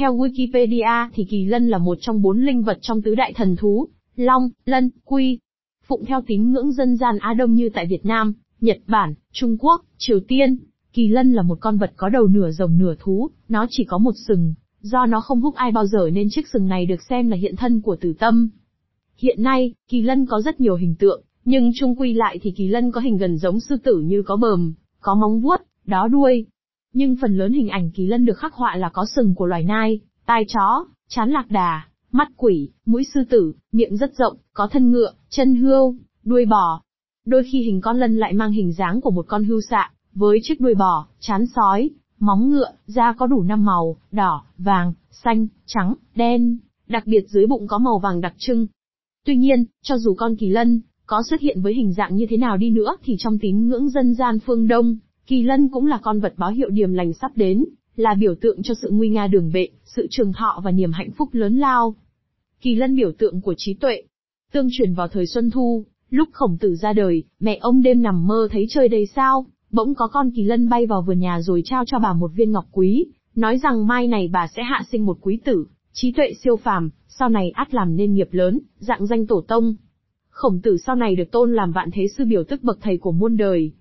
Theo Wikipedia thì kỳ lân là một trong bốn linh vật trong tứ đại thần thú, long, lân, quy. Phụng theo tín ngưỡng dân gian Á Đông như tại Việt Nam, Nhật Bản, Trung Quốc, Triều Tiên, kỳ lân là một con vật có đầu nửa rồng nửa thú, nó chỉ có một sừng, do nó không húc ai bao giờ nên chiếc sừng này được xem là hiện thân của tử tâm. Hiện nay, kỳ lân có rất nhiều hình tượng, nhưng chung quy lại thì kỳ lân có hình gần giống sư tử như có bờm, có móng vuốt, đó đuôi. Nhưng phần lớn hình ảnh kỳ lân được khắc họa là có sừng của loài nai, tai chó, chán lạc đà, mắt quỷ, mũi sư tử, miệng rất rộng, có thân ngựa, chân hươu, đuôi bò. Đôi khi hình con lân lại mang hình dáng của một con hươu xạ, với chiếc đuôi bò, chán sói, móng ngựa, da có đủ năm màu, đỏ, vàng, xanh, trắng, đen, đặc biệt dưới bụng có màu vàng đặc trưng. Tuy nhiên, cho dù con kỳ lân có xuất hiện với hình dạng như thế nào đi nữa thì trong tín ngưỡng dân gian phương Đông, kỳ lân cũng là con vật báo hiệu điềm lành sắp đến, là biểu tượng cho sự nguy nga đường vệ, sự trường thọ và niềm hạnh phúc lớn lao. Kỳ lân biểu tượng của trí tuệ. Tương truyền vào thời Xuân Thu, lúc khổng tử ra đời, mẹ ông đêm nằm mơ thấy trời đầy sao, bỗng có con kỳ lân bay vào vườn nhà rồi trao cho bà một viên ngọc quý, nói rằng mai này bà sẽ hạ sinh một quý tử, trí tuệ siêu phàm, sau này ắt làm nên nghiệp lớn, dạng danh tổ tông. Khổng tử sau này được tôn làm vạn thế sư biểu tức bậc thầy của muôn đời.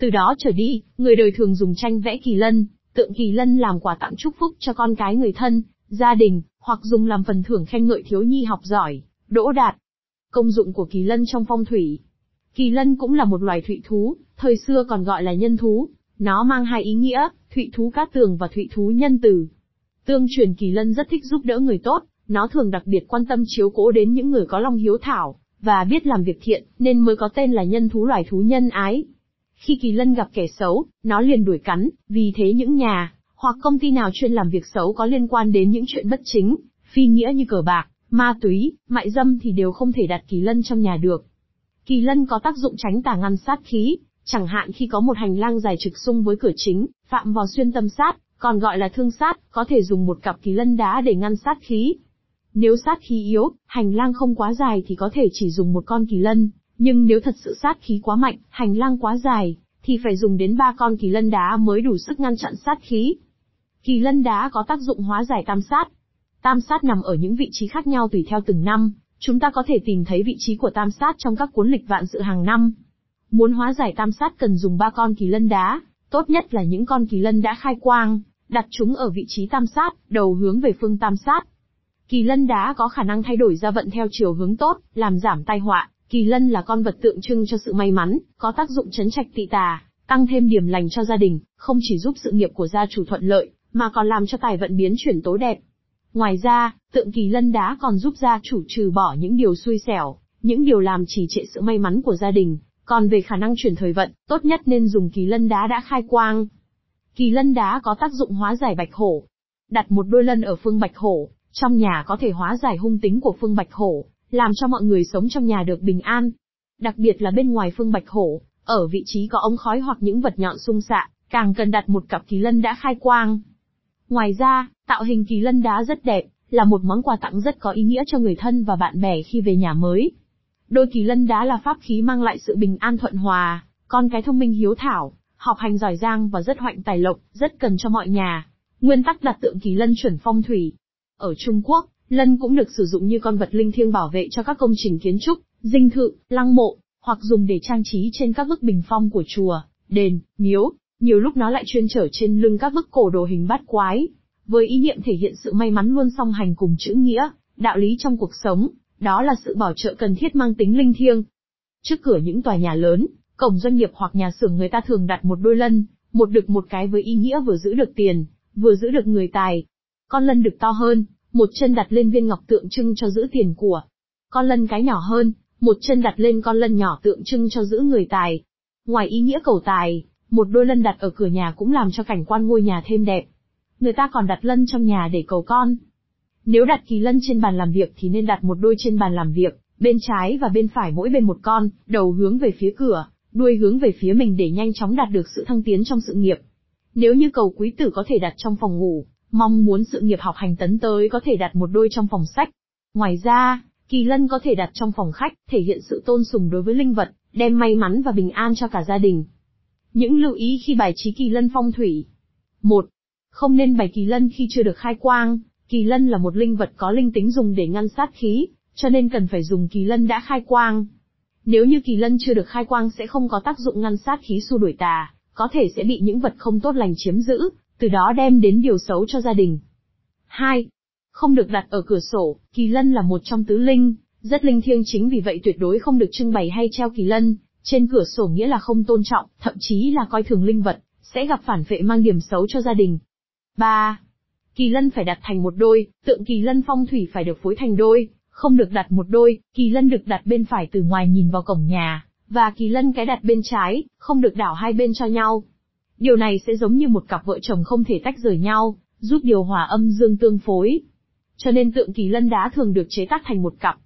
Từ đó trở đi, người đời thường dùng tranh vẽ kỳ lân, tượng kỳ lân làm quà tặng chúc phúc cho con cái người thân, gia đình, hoặc dùng làm phần thưởng khen ngợi thiếu nhi học giỏi, đỗ đạt. Công dụng của kỳ lân trong phong thủy. Kỳ lân cũng là một loài thụy thú, thời xưa còn gọi là nhân thú. Nó mang hai ý nghĩa, thụy thú cát tường và thụy thú nhân tử. Tương truyền kỳ lân rất thích giúp đỡ người tốt, nó thường đặc biệt quan tâm chiếu cố đến những người có lòng hiếu thảo, và biết làm việc thiện, nên mới có tên là nhân thú loài thú nhân ái. Khi kỳ lân gặp kẻ xấu, nó liền đuổi cắn, vì thế những nhà, hoặc công ty nào chuyên làm việc xấu có liên quan đến những chuyện bất chính, phi nghĩa như cờ bạc, ma túy, mại dâm thì đều không thể đặt kỳ lân trong nhà được. Kỳ lân có tác dụng tránh tà ngăn sát khí, chẳng hạn khi có một hành lang dài trực xung với cửa chính, phạm vào xuyên tâm sát, còn gọi là thương sát, có thể dùng một cặp kỳ lân đá để ngăn sát khí. Nếu sát khí yếu, hành lang không quá dài thì có thể chỉ dùng một con kỳ lân, nhưng nếu thật sự sát khí quá mạnh, hành lang quá dài, thì phải dùng đến ba con kỳ lân đá mới đủ sức ngăn chặn sát khí. Kỳ lân đá có tác dụng hóa giải tam sát. Tam sát nằm ở những vị trí khác nhau tùy theo từng năm, chúng ta có thể tìm thấy vị trí của tam sát trong các cuốn lịch vạn sự hàng năm. Muốn hóa giải tam sát cần dùng ba con kỳ lân đá, tốt nhất là những con kỳ lân đã khai quang, đặt chúng ở vị trí tam sát, đầu hướng về phương tam sát. Kỳ lân đá có khả năng thay đổi ra vận theo chiều hướng tốt, làm giảm tai họa. Kỳ lân là con vật tượng trưng cho sự may mắn, có tác dụng chấn trạch tị tà, tăng thêm điểm lành cho gia đình, không chỉ giúp sự nghiệp của gia chủ thuận lợi, mà còn làm cho tài vận biến chuyển tối đẹp. Ngoài ra, tượng kỳ lân đá còn giúp gia chủ trừ bỏ những điều xui xẻo, những điều làm trì trệ sự may mắn của gia đình. Còn về khả năng chuyển thời vận, tốt nhất nên dùng kỳ lân đá đã khai quang. Kỳ lân đá có tác dụng hóa giải bạch hổ. Đặt một đôi lân ở phương bạch hổ, trong nhà có thể hóa giải hung tính của phương bạch hổ, làm cho mọi người sống trong nhà được bình an. Đặc biệt là bên ngoài phương bạch hổ, ở vị trí có ống khói hoặc những vật nhọn xung xạ, càng cần đặt một cặp kỳ lân đã khai quang. Ngoài ra, tạo hình kỳ lân đá rất đẹp, là một món quà tặng rất có ý nghĩa cho người thân và bạn bè khi về nhà mới. Đôi kỳ lân đá là pháp khí mang lại sự bình an thuận hòa, con cái thông minh hiếu thảo, học hành giỏi giang và rất hoạnh tài lộc, rất cần cho mọi nhà. Nguyên tắc đặt tượng kỳ lân chuẩn phong thủy. Ở Trung Quốc, lân cũng được sử dụng như con vật linh thiêng bảo vệ cho các công trình kiến trúc, dinh thự, lăng mộ, hoặc dùng để trang trí trên các bức bình phong của chùa, đền, miếu. Nhiều lúc nó lại chuyên trở trên lưng các bức cổ đồ hình bát quái, với ý niệm thể hiện sự may mắn luôn song hành cùng chữ nghĩa, đạo lý trong cuộc sống, đó là sự bảo trợ cần thiết mang tính linh thiêng. Trước cửa những tòa nhà lớn, cổng doanh nghiệp hoặc nhà xưởng người ta thường đặt một đôi lân, một đực một cái với ý nghĩa vừa giữ được tiền, vừa giữ được người tài. Con lân đực to hơn, một chân đặt lên viên ngọc tượng trưng cho giữ tiền của. Con lân cái nhỏ hơn, một chân đặt lên con lân nhỏ tượng trưng cho giữ người tài. Ngoài ý nghĩa cầu tài, một đôi lân đặt ở cửa nhà cũng làm cho cảnh quan ngôi nhà thêm đẹp. Người ta còn đặt lân trong nhà để cầu con. Nếu đặt kỳ lân trên bàn làm việc thì nên đặt một đôi trên bàn làm việc, bên trái và bên phải mỗi bên một con, đầu hướng về phía cửa, đuôi hướng về phía mình để nhanh chóng đạt được sự thăng tiến trong sự nghiệp. Nếu như cầu quý tử có thể đặt trong phòng ngủ, mong muốn sự nghiệp học hành tấn tới có thể đặt một đôi trong phòng sách. Ngoài ra, kỳ lân có thể đặt trong phòng khách, thể hiện sự tôn sùng đối với linh vật, đem may mắn và bình an cho cả gia đình. Những lưu ý khi bài trí kỳ lân phong thủy. 1. Không nên bày kỳ lân khi chưa được khai quang, Kỳ lân là một linh vật có linh tính dùng để ngăn sát khí, cho nên cần phải dùng kỳ lân đã khai quang. Nếu như kỳ lân chưa được khai quang sẽ không có tác dụng ngăn sát khí xua đuổi tà, có thể sẽ bị những vật không tốt lành chiếm giữ, từ đó đem đến điều xấu cho gia đình. 2. Không được đặt ở cửa sổ, kỳ lân là một trong tứ linh, rất linh thiêng chính vì vậy tuyệt đối không được trưng bày hay treo kỳ lân, trên cửa sổ nghĩa là không tôn trọng, thậm chí là coi thường linh vật, sẽ gặp phản vệ mang điểm xấu cho gia đình. 3. Kỳ lân phải đặt thành một đôi, tượng kỳ lân phong thủy phải được phối thành đôi, không được đặt một đôi, kỳ lân được đặt bên phải từ ngoài nhìn vào cổng nhà, và kỳ lân cái đặt bên trái, không được đảo hai bên cho nhau. Điều này sẽ giống như một cặp vợ chồng không thể tách rời nhau, giúp điều hòa âm dương tương phối. Cho nên tượng kỳ lân đá thường được chế tác thành một cặp,